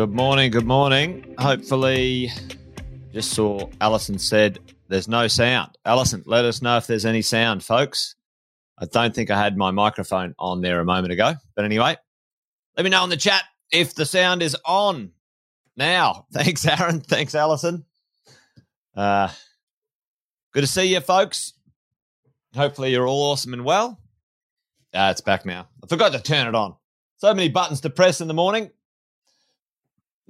Good morning. Good morning. Hopefully, just saw Alison said there's no sound. Alison, let us know if there's any sound, folks. I don't think I had my microphone on there a moment ago. But anyway, let me know in the chat if the sound is on now. Thanks, Aaron. Thanks, Alison. Uh, good to see you, folks. Hopefully, you're all awesome and well. Ah, it's back now. I forgot to turn it on. So many buttons to press in the morning.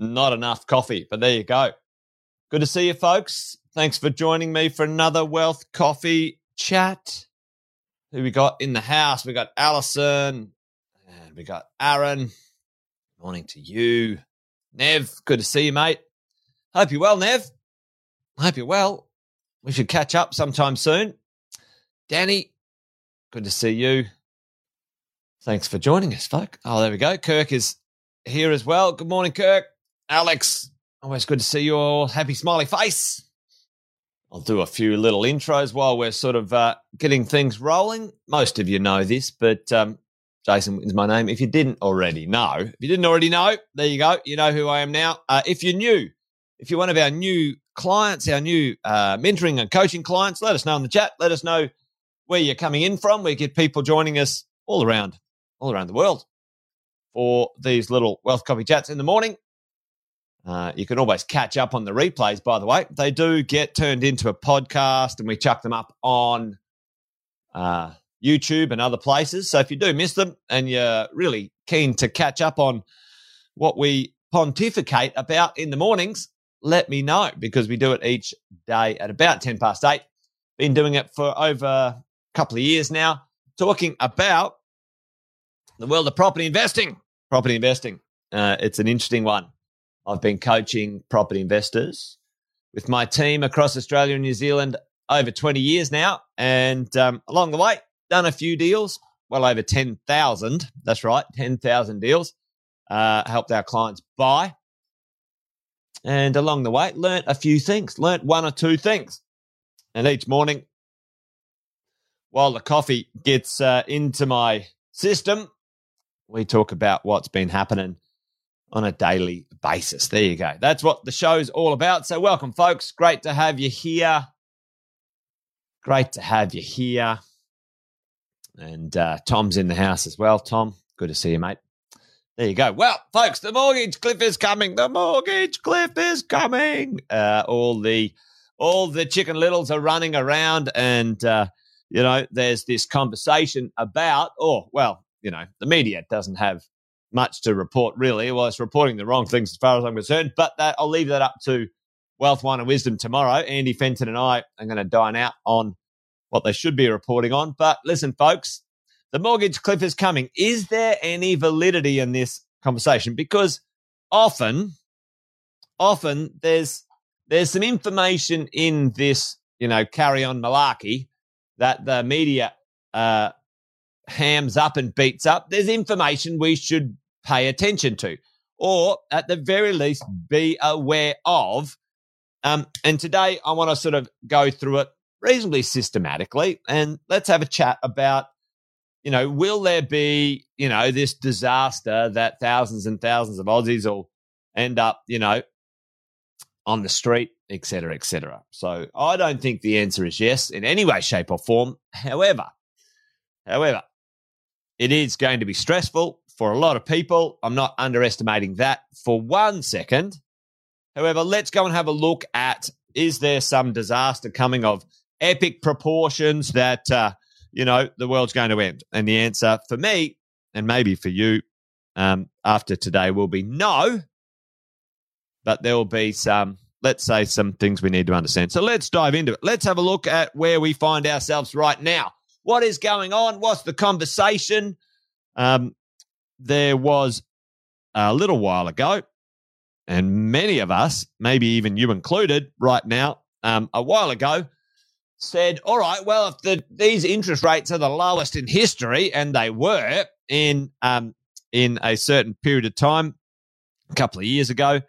Not enough coffee, but there you go. Good to see you, folks. Thanks for joining me for another Wealth Coffee chat. Who we got in the house? We got Allison and we got Aaron. Morning to you. Nev, good to see you, mate. Hope you're well, Nev. Hope you're well. We should catch up sometime soon. Danny, good to see you. Thanks for joining us, folk. Oh, there we go. Kirk is here as well. Good morning, Kirk. Alex, always good to see your happy, smiley face. I'll do a few little intros while we're sort of uh, getting things rolling. Most of you know this, but um, Jason is my name. If you didn't already know, if you didn't already know, there you go. You know who I am now. Uh, if you're new, if you're one of our new clients, our new uh, mentoring and coaching clients, let us know in the chat. Let us know where you're coming in from. We get people joining us all around all around the world for these little wealth coffee chats in the morning. Uh, you can always catch up on the replays, by the way. They do get turned into a podcast and we chuck them up on uh, YouTube and other places. So if you do miss them and you're really keen to catch up on what we pontificate about in the mornings, let me know because we do it each day at about 10 past 8. Been doing it for over a couple of years now, talking about the world of property investing. Property investing. Uh, it's an interesting one. I've been coaching property investors with my team across Australia and New Zealand over 20 years now. And um, along the way, done a few deals, well over 10,000. That's right, 10,000 deals. Uh, helped our clients buy. And along the way, learnt a few things, learnt one or two things. And each morning, while the coffee gets uh, into my system, we talk about what's been happening on a daily basis. There you go. That's what the show's all about. So, welcome, folks. Great to have you here. Great to have you here. And uh, Tom's in the house as well. Tom, good to see you, mate. There you go. Well, folks, the mortgage cliff is coming. The mortgage cliff is coming. Uh, all the all the chicken littles are running around, and uh, you know, there's this conversation about, oh, well, you know, the media doesn't have much to report really. Well, it's reporting the wrong things as far as I'm concerned, but that, I'll leave that up to Wealth, Wine and Wisdom tomorrow. Andy Fenton and I are going to dine out on what they should be reporting on. But listen, folks, the mortgage cliff is coming. Is there any validity in this conversation? Because often, often there's there's some information in this, you know, carry on malarkey that the media uh, hams up and beats up, there's information we should pay attention to, or at the very least, be aware of. Um, and today, I want to sort of go through it reasonably systematically, and let's have a chat about, you know, will there be, you know, this disaster that thousands and thousands of Aussies will end up, you know, on the street, et cetera, et cetera. So I don't think the answer is yes in any way, shape, or form. However, however, it is going to be stressful for a lot of people. I'm not underestimating that for one second. However, let's go and have a look at is there some disaster coming of epic proportions that, uh, you know, the world's going to end? And the answer for me, and maybe for you um, after today, will be no. But there will be some, let's say, some things we need to understand. So let's dive into it. Let's have a look at where we find ourselves right now. What is going on? What's the conversation? Um, there was a little while ago, and many of us, maybe even you included, right now, um, a while ago, said, "All right, well, if the, these interest rates are the lowest in history, and they were in um, in a certain period of time, a couple of years ago,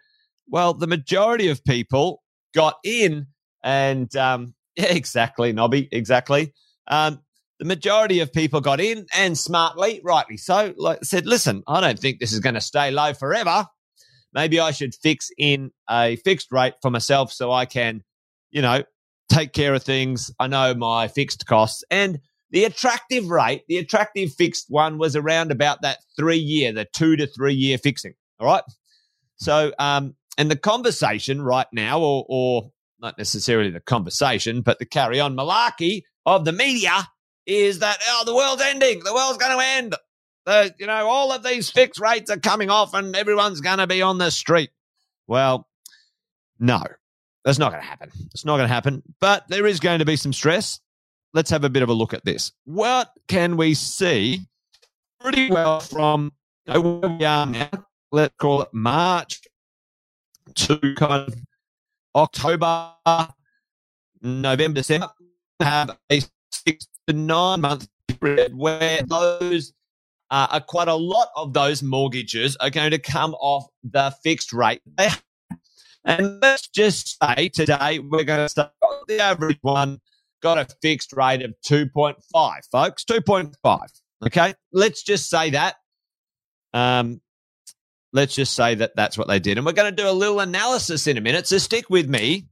well, the majority of people got in, and um, yeah, exactly, Nobby, exactly. Um, the majority of people got in and smartly, rightly so, like, said, listen, I don't think this is going to stay low forever. maybe I should fix in a fixed rate for myself so I can, you know, take care of things. I know my fixed costs and the attractive rate, the attractive fixed one was around about that three year, the two to three year fixing. All right. So, um, and the conversation right now, or, or not necessarily the conversation, but the carry on malarkey of the media is that, oh, the world's ending. The world's going to end. The, you know, all of these fixed rates are coming off and everyone's going to be on the street. Well, no, that's not going to happen. It's not going to happen, but there is going to be some stress. Let's have a bit of a look at this. What can we see pretty well from you know, where we are now? Let's call it March to kind of October, November, December. Have a six to nine month period where those uh, are quite a lot of those mortgages are going to come off the fixed rate. And let's just say today we're going to start the average one got a fixed rate of 2.5, folks, 2.5. Okay. Let's just say that. Um, let's just say that that's what they did. And we're going to do a little analysis in a minute. So stick with me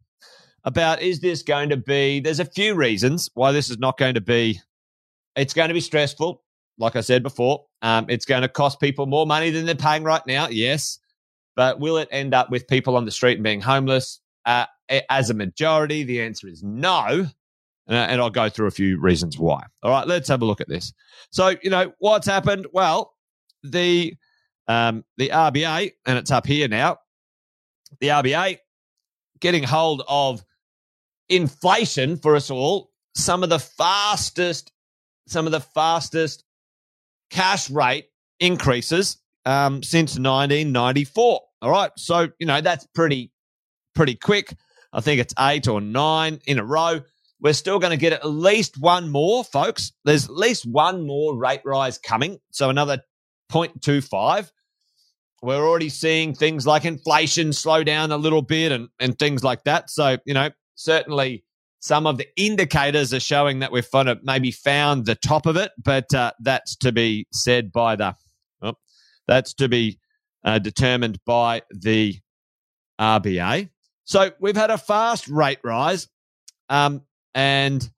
about is this going to be, there's a few reasons why this is not going to be, it's going to be stressful. Like I said before, um, it's going to cost people more money than they're paying right now. Yes. But will it end up with people on the street and being homeless? Uh, as a majority, the answer is no. And I'll go through a few reasons why. All right, let's have a look at this. So, you know, what's happened? Well, the um, the RBA, and it's up here now, the RBA getting hold of inflation for us all, some of the fastest, some of the fastest cash rate increases um, since 1994. All right. So, you know, that's pretty, pretty quick. I think it's eight or nine in a row. We're still going to get at least one more, folks. There's at least one more rate rise coming. So another 0.25. We're already seeing things like inflation slow down a little bit and, and things like that. So, you know, certainly some of the indicators are showing that we've of maybe found the top of it, but uh, that's to be said by the, oh, that's to be uh, determined by the RBA. So we've had a fast rate rise. Um, and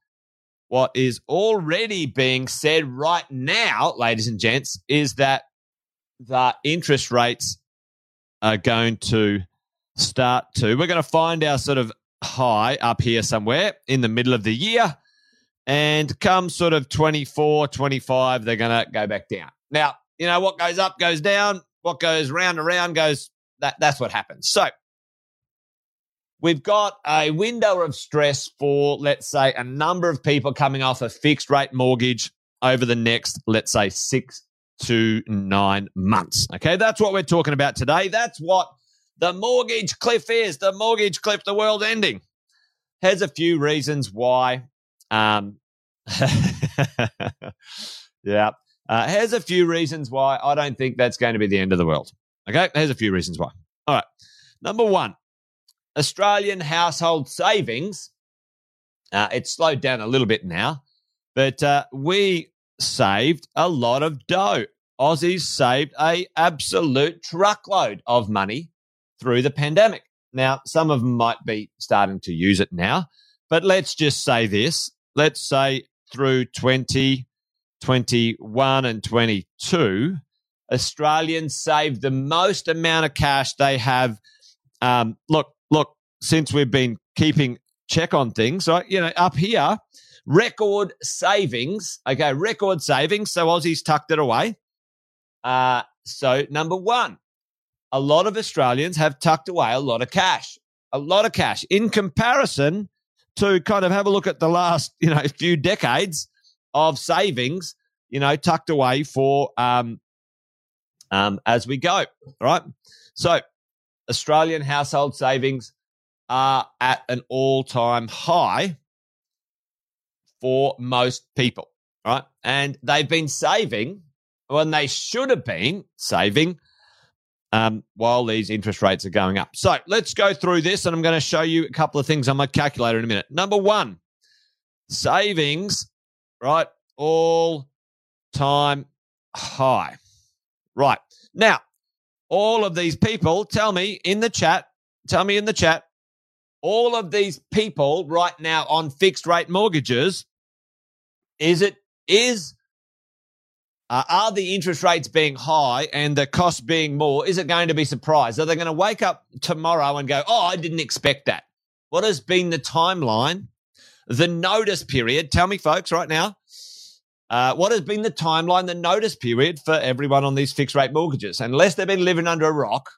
what is already being said right now, ladies and gents, is that the interest rates are going to start to, we're going to find our sort of high up here somewhere in the middle of the year. And come sort of 24, 25, they're going to go back down. Now, you know, what goes up goes down. What goes round and round goes, that, that's what happens. So we've got a window of stress for, let's say, a number of people coming off a fixed rate mortgage over the next, let's say, six to nine months. Okay, that's what we're talking about today. That's what the mortgage cliff is the mortgage cliff, the world ending. Has a few reasons why. Um, yeah. Uh, here's a few reasons why I don't think that's going to be the end of the world. Okay, here's a few reasons why. All right. Number one, Australian household savings. Uh, it's slowed down a little bit now, but uh, we saved a lot of dough. Aussies saved a absolute truckload of money through the pandemic. Now, some of them might be starting to use it now, but let's just say this. Let's say through 2021 and 22, Australians saved the most amount of cash they have. Um, look, look, since we've been keeping check on things, so you know, up here, record savings. Okay, record savings. So Aussies tucked it away. Uh, so number one, a lot of Australians have tucked away a lot of cash, a lot of cash in comparison to kind of have a look at the last, you know, few decades of savings, you know, tucked away for um, um, as we go. Right. So Australian household savings are at an all time high for most people, right? And they've been saving when they should have been saving um, while these interest rates are going up. So let's go through this, and I'm going to show you a couple of things on my calculator in a minute. Number one, savings, right? All time high. Right. Now, all of these people, tell me in the chat, tell me in the chat, all of these people right now on fixed rate mortgages, is it, is, uh, are the interest rates being high and the cost being more? Is it going to be surprised? Are they going to wake up tomorrow and go, oh, I didn't expect that? What has been the timeline, the notice period? Tell me, folks, right now. Uh, what has been the timeline, the notice period for everyone on these fixed rate mortgages? Unless they've been living under a rock,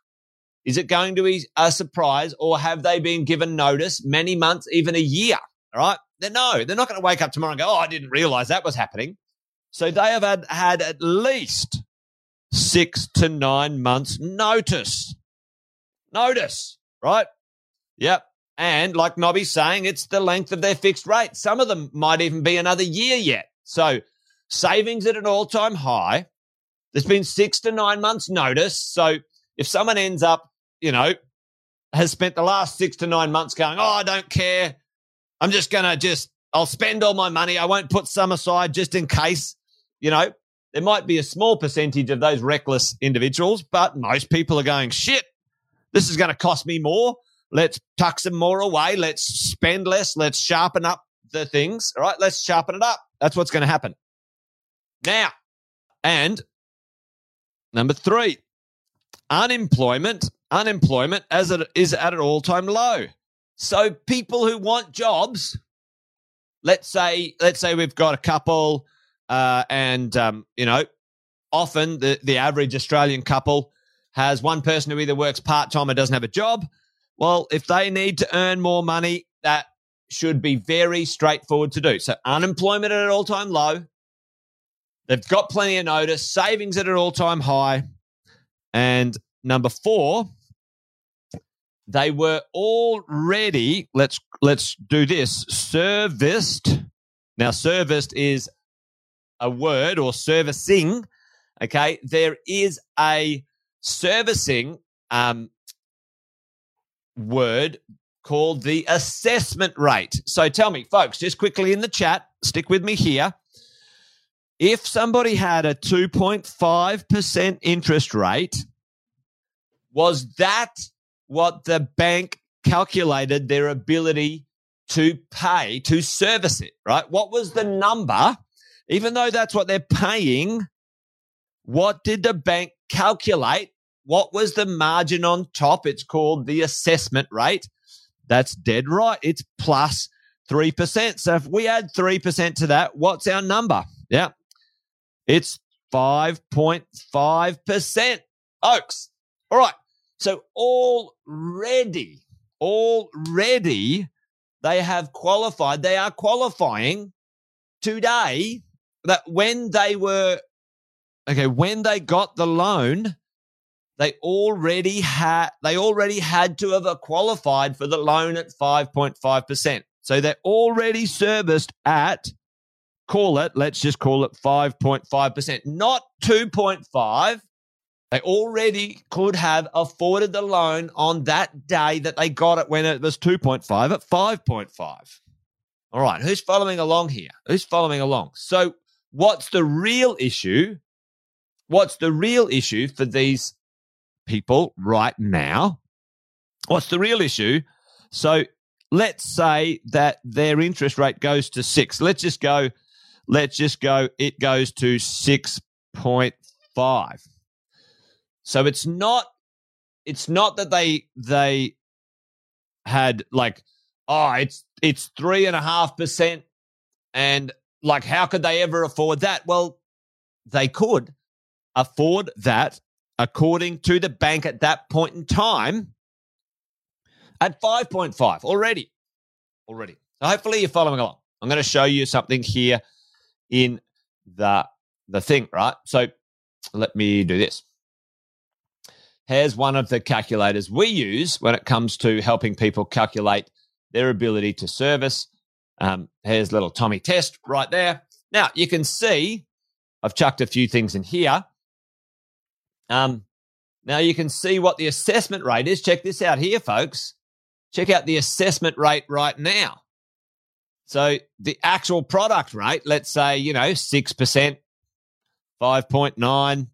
is it going to be a surprise or have they been given notice many months, even a year? All right. They're, no, they're not going to wake up tomorrow and go, Oh, I didn't realize that was happening. So they have had, had at least six to nine months notice. Notice, right? Yep. And like Nobby's saying, it's the length of their fixed rate. Some of them might even be another year yet. So savings at an all time high. There's been six to nine months notice. So if someone ends up, you know, has spent the last six to nine months going, Oh, I don't care. I'm just going to just, I'll spend all my money. I won't put some aside just in case, you know, there might be a small percentage of those reckless individuals, but most people are going, shit, this is going to cost me more. Let's tuck some more away. Let's spend less. Let's sharpen up the things. All right. Let's sharpen it up. That's what's going to happen. Now, and number three, unemployment, unemployment as it is at an all-time low. So people who want jobs, let's say, let's say we've got a couple, uh, and um, you know, often the the average Australian couple has one person who either works part time or doesn't have a job. Well, if they need to earn more money, that should be very straightforward to do. So unemployment at an all time low, They've got plenty of notice, savings at an all time high. And number four, they were already, let's let's do this, serviced. Now, serviced is a word or servicing. Okay. There is a servicing um, word called the assessment rate. So tell me, folks, just quickly in the chat, stick with me here if somebody had a 2.5% interest rate, was that what the bank calculated their ability to pay to service it, right? What was the number? Even though that's what they're paying, what did the bank calculate? What was the margin on top? It's called the assessment rate. That's dead right. It's plus 3%. So if we add 3% to that, what's our number? Yeah, it's 5.5%. Oaks. All right. So already, already they have qualified. They are qualifying today that when they were, okay, when they got the loan, they already had, they already had to have qualified for the loan at 5.5%. So they're already serviced at call it, let's just call it 5.5%, not 2.5. They already could have afforded the loan on that day that they got it when it was 2.5 at 5.5. All right, who's following along here? Who's following along? So, what's the real issue? What's the real issue for these people right now? What's the real issue? So, let's say that their interest rate goes to six. Let's just go Let's just go, it goes to 6.5. So it's not, it's not that they, they had like, oh, it's, it's three and a half percent. And like, how could they ever afford that? Well, they could afford that according to the bank at that point in time at 5.5 already. Already. So hopefully you're following along. I'm going to show you something here in the the thing, right? So let me do this. Here's one of the calculators we use when it comes to helping people calculate their ability to service. Um, here's little Tommy test right there. Now you can see I've chucked a few things in here. Um, now you can see what the assessment rate is. Check this out here, folks. Check out the assessment rate right now. So the actual product rate, let's say, you know, 6%, 5.9,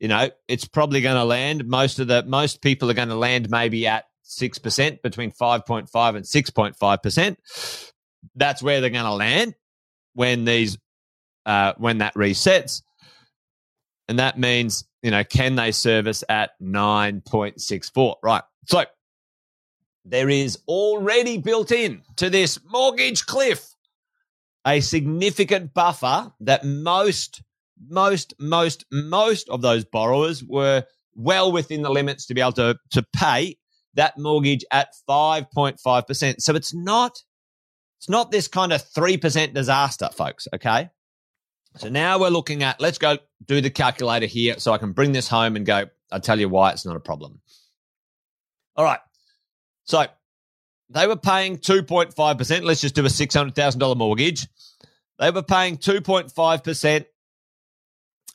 you know, it's probably going to land. Most of the most people are going to land maybe at six percent, between five point five and six point five percent. That's where they're going to land when these uh, when that resets, and that means you know can they service at nine point six four? Right. So there is already built in to this mortgage cliff a significant buffer that most most, most, most of those borrowers were well within the limits to be able to, to pay that mortgage at 5.5%. So it's not, it's not this kind of 3% disaster, folks. Okay. So now we're looking at, let's go do the calculator here so I can bring this home and go, I'll tell you why it's not a problem. All right. So they were paying 2.5%. Let's just do a $600,000 mortgage. They were paying 2.5%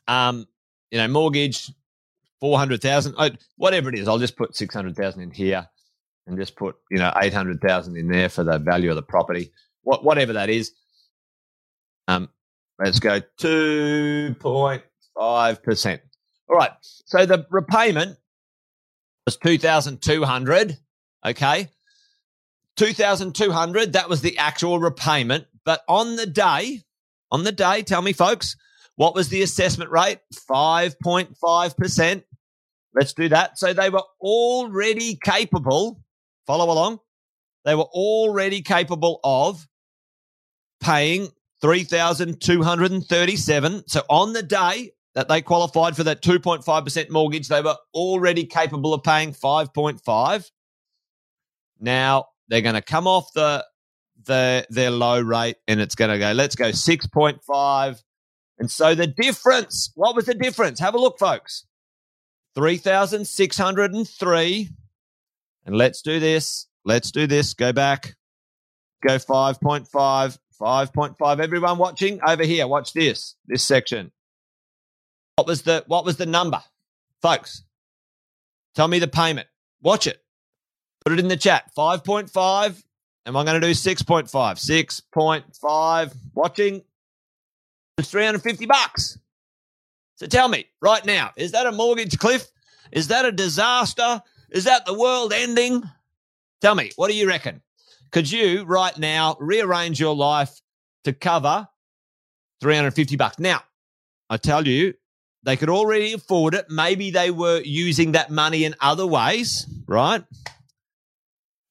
um, you know, mortgage, 400,000, whatever it is, I'll just put 600,000 in here and just put, you know, 800,000 in there for the value of the property, what, whatever that is. Um, let's go 2.5%. All right. So the repayment was 2,200. Okay. 2,200. That was the actual repayment. But on the day, on the day, tell me, folks, what was the assessment rate? 5.5%. Let's do that. So they were already capable, follow along, they were already capable of paying 3,237. So on the day that they qualified for that 2.5% mortgage, they were already capable of paying 5.5. Now they're going to come off the the their low rate and it's going to go let's go 6.5 and so the difference, what was the difference? Have a look, folks. 3,603. And let's do this. Let's do this. Go back. Go 5.5. 5.5. Everyone watching over here, watch this. This section. What was the what was the number? Folks, tell me the payment. Watch it. Put it in the chat. 5.5. Am I going to do 6.5? 6.5. Watching. It's 350 bucks. So tell me right now, is that a mortgage cliff? Is that a disaster? Is that the world ending? Tell me, what do you reckon? Could you right now rearrange your life to cover 350 bucks? Now, I tell you, they could already afford it. Maybe they were using that money in other ways, right?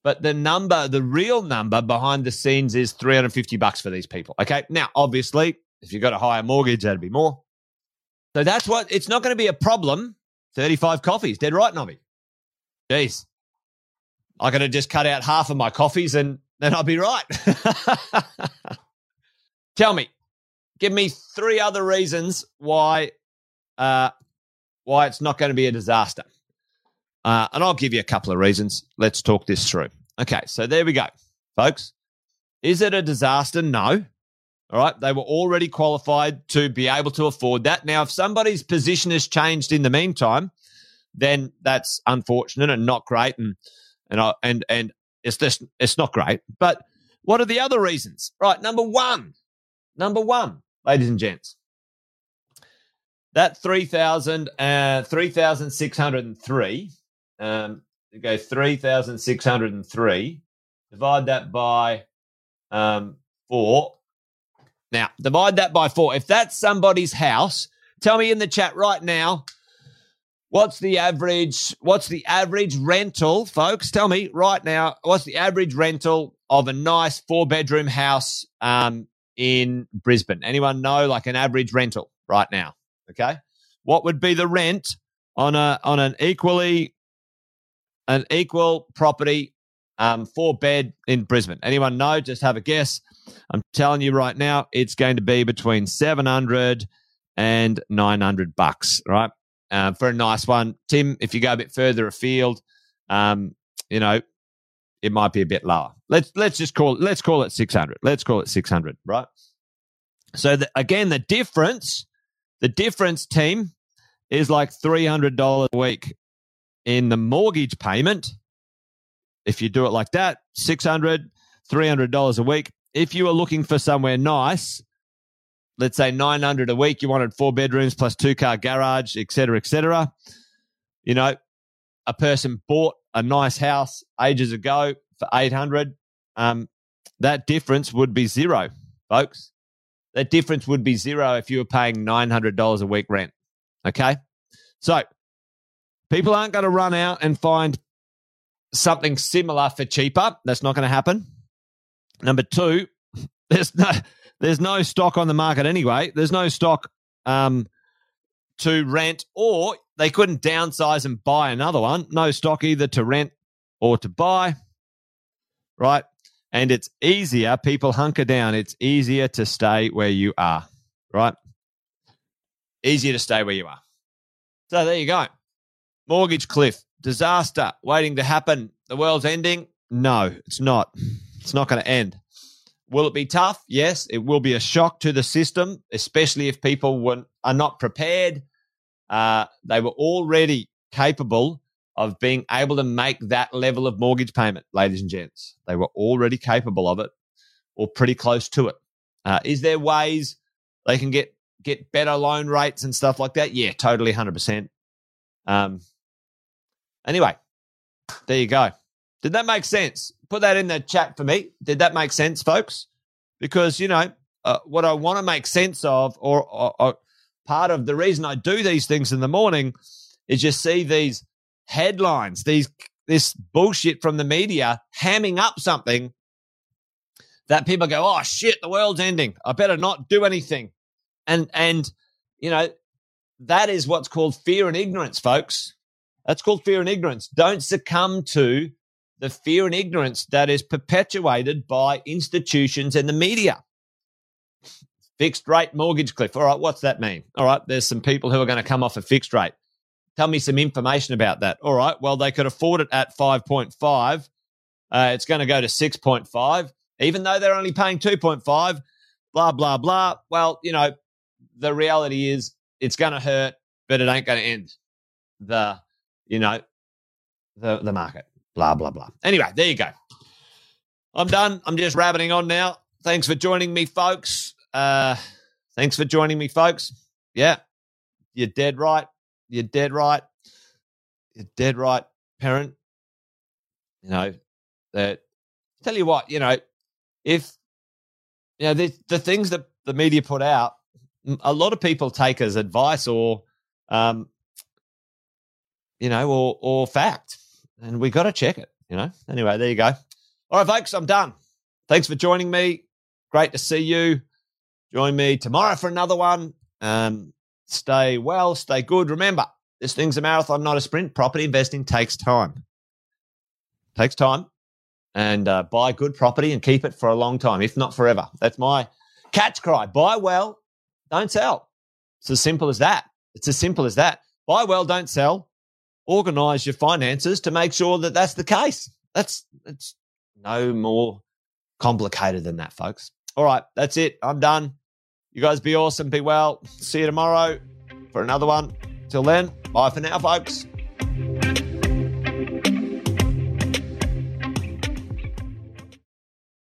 But the number, the real number behind the scenes is 350 bucks for these people. Okay. Now, obviously, if you've got a higher mortgage, that'd be more. So that's what it's not going to be a problem. 35 coffees, dead right, Nobby. Jeez. I could have just cut out half of my coffees and then I'll be right. Tell me, give me three other reasons why uh, why it's not going to be a disaster. Uh, and I'll give you a couple of reasons. Let's talk this through. Okay, so there we go, folks. Is it a disaster? No. All right. They were already qualified to be able to afford that. Now, if somebody's position has changed in the meantime, then that's unfortunate and not great. And, and, I, and, and it's just, it's not great. But what are the other reasons? Right. Number one, number one, ladies and gents, that 3,000, uh, 3,603, um, go 3,603, divide that by, um, four, now, divide that by four. If that's somebody's house, tell me in the chat right now. What's the average? What's the average rental, folks? Tell me right now. What's the average rental of a nice four bedroom house um, in Brisbane? Anyone know like an average rental right now? Okay, what would be the rent on a on an equally an equal property um, four bed in Brisbane? Anyone know? Just have a guess. I'm telling you right now, it's going to be between 700 and 900 bucks, right? Uh, for a nice one. Tim, if you go a bit further afield, um, you know, it might be a bit lower. Let's let's just call it let's call it 600. Let's call it 600, right? So the, again, the difference, the difference, team, is like $300 a week in the mortgage payment. If you do it like that, 600 $300 a week if you are looking for somewhere nice, let's say 900 a week, you wanted four bedrooms plus two car garage, etc., etc. You know, a person bought a nice house ages ago for 800. Um, that difference would be zero, folks. That difference would be zero if you were paying $900 a week rent. Okay. So people aren't going to run out and find something similar for cheaper. That's not going to happen. Number two, there's no there's no stock on the market anyway. There's no stock um, to rent, or they couldn't downsize and buy another one. No stock either to rent or to buy. Right. And it's easier. People hunker down. It's easier to stay where you are. Right. Easier to stay where you are. So there you go. Mortgage cliff, disaster waiting to happen. The world's ending. No, it's not. It's not going to end. Will it be tough? Yes, it will be a shock to the system, especially if people were, are not prepared. Uh, they were already capable of being able to make that level of mortgage payment, ladies and gents. They were already capable of it or pretty close to it. Uh, is there ways they can get get better loan rates and stuff like that? Yeah, totally, hundred percent. Um. Anyway, there you go. Did that make sense? Put that in the chat for me. Did that make sense, folks? Because, you know, uh, what I want to make sense of, or, or, or part of the reason I do these things in the morning is you see these headlines, these this bullshit from the media hamming up something that people go, "Oh shit, the world's ending. I better not do anything." And and you know, that is what's called fear and ignorance, folks. That's called fear and ignorance. Don't succumb to the fear and ignorance that is perpetuated by institutions and the media. Fixed rate mortgage cliff. All right, what's that mean? All right, there's some people who are going to come off a fixed rate. Tell me some information about that. All right, well, they could afford it at 5.5. Uh, it's going to go to 6.5, even though they're only paying 2.5, blah, blah, blah. Well, you know, the reality is it's going to hurt, but it ain't going to end the, you know, the, the market blah, blah, blah. Anyway, there you go. I'm done. I'm just rabbiting on now. Thanks for joining me, folks. Uh, thanks for joining me, folks. Yeah, you're dead right. You're dead right. You're dead right, parent. You know, that tell you what, you know, if you know the the things that the media put out, a lot of people take as advice or um you know, or or fact and we got to check it, you know. Anyway, there you go. All right, folks, I'm done. Thanks for joining me. Great to see you. Join me tomorrow for another one. Um, stay well, stay good. Remember, this thing's a marathon, not a sprint. Property investing takes time. Takes time. And uh, buy good property and keep it for a long time, if not forever. That's my catch cry. Buy well, don't sell. It's as simple as that. It's as simple as that. Buy well, don't sell organize your finances to make sure that that's the case. That's it's no more complicated than that, folks. All right, that's it. I'm done. You guys be awesome. Be well. See you tomorrow for another one. Till then, bye for now, folks.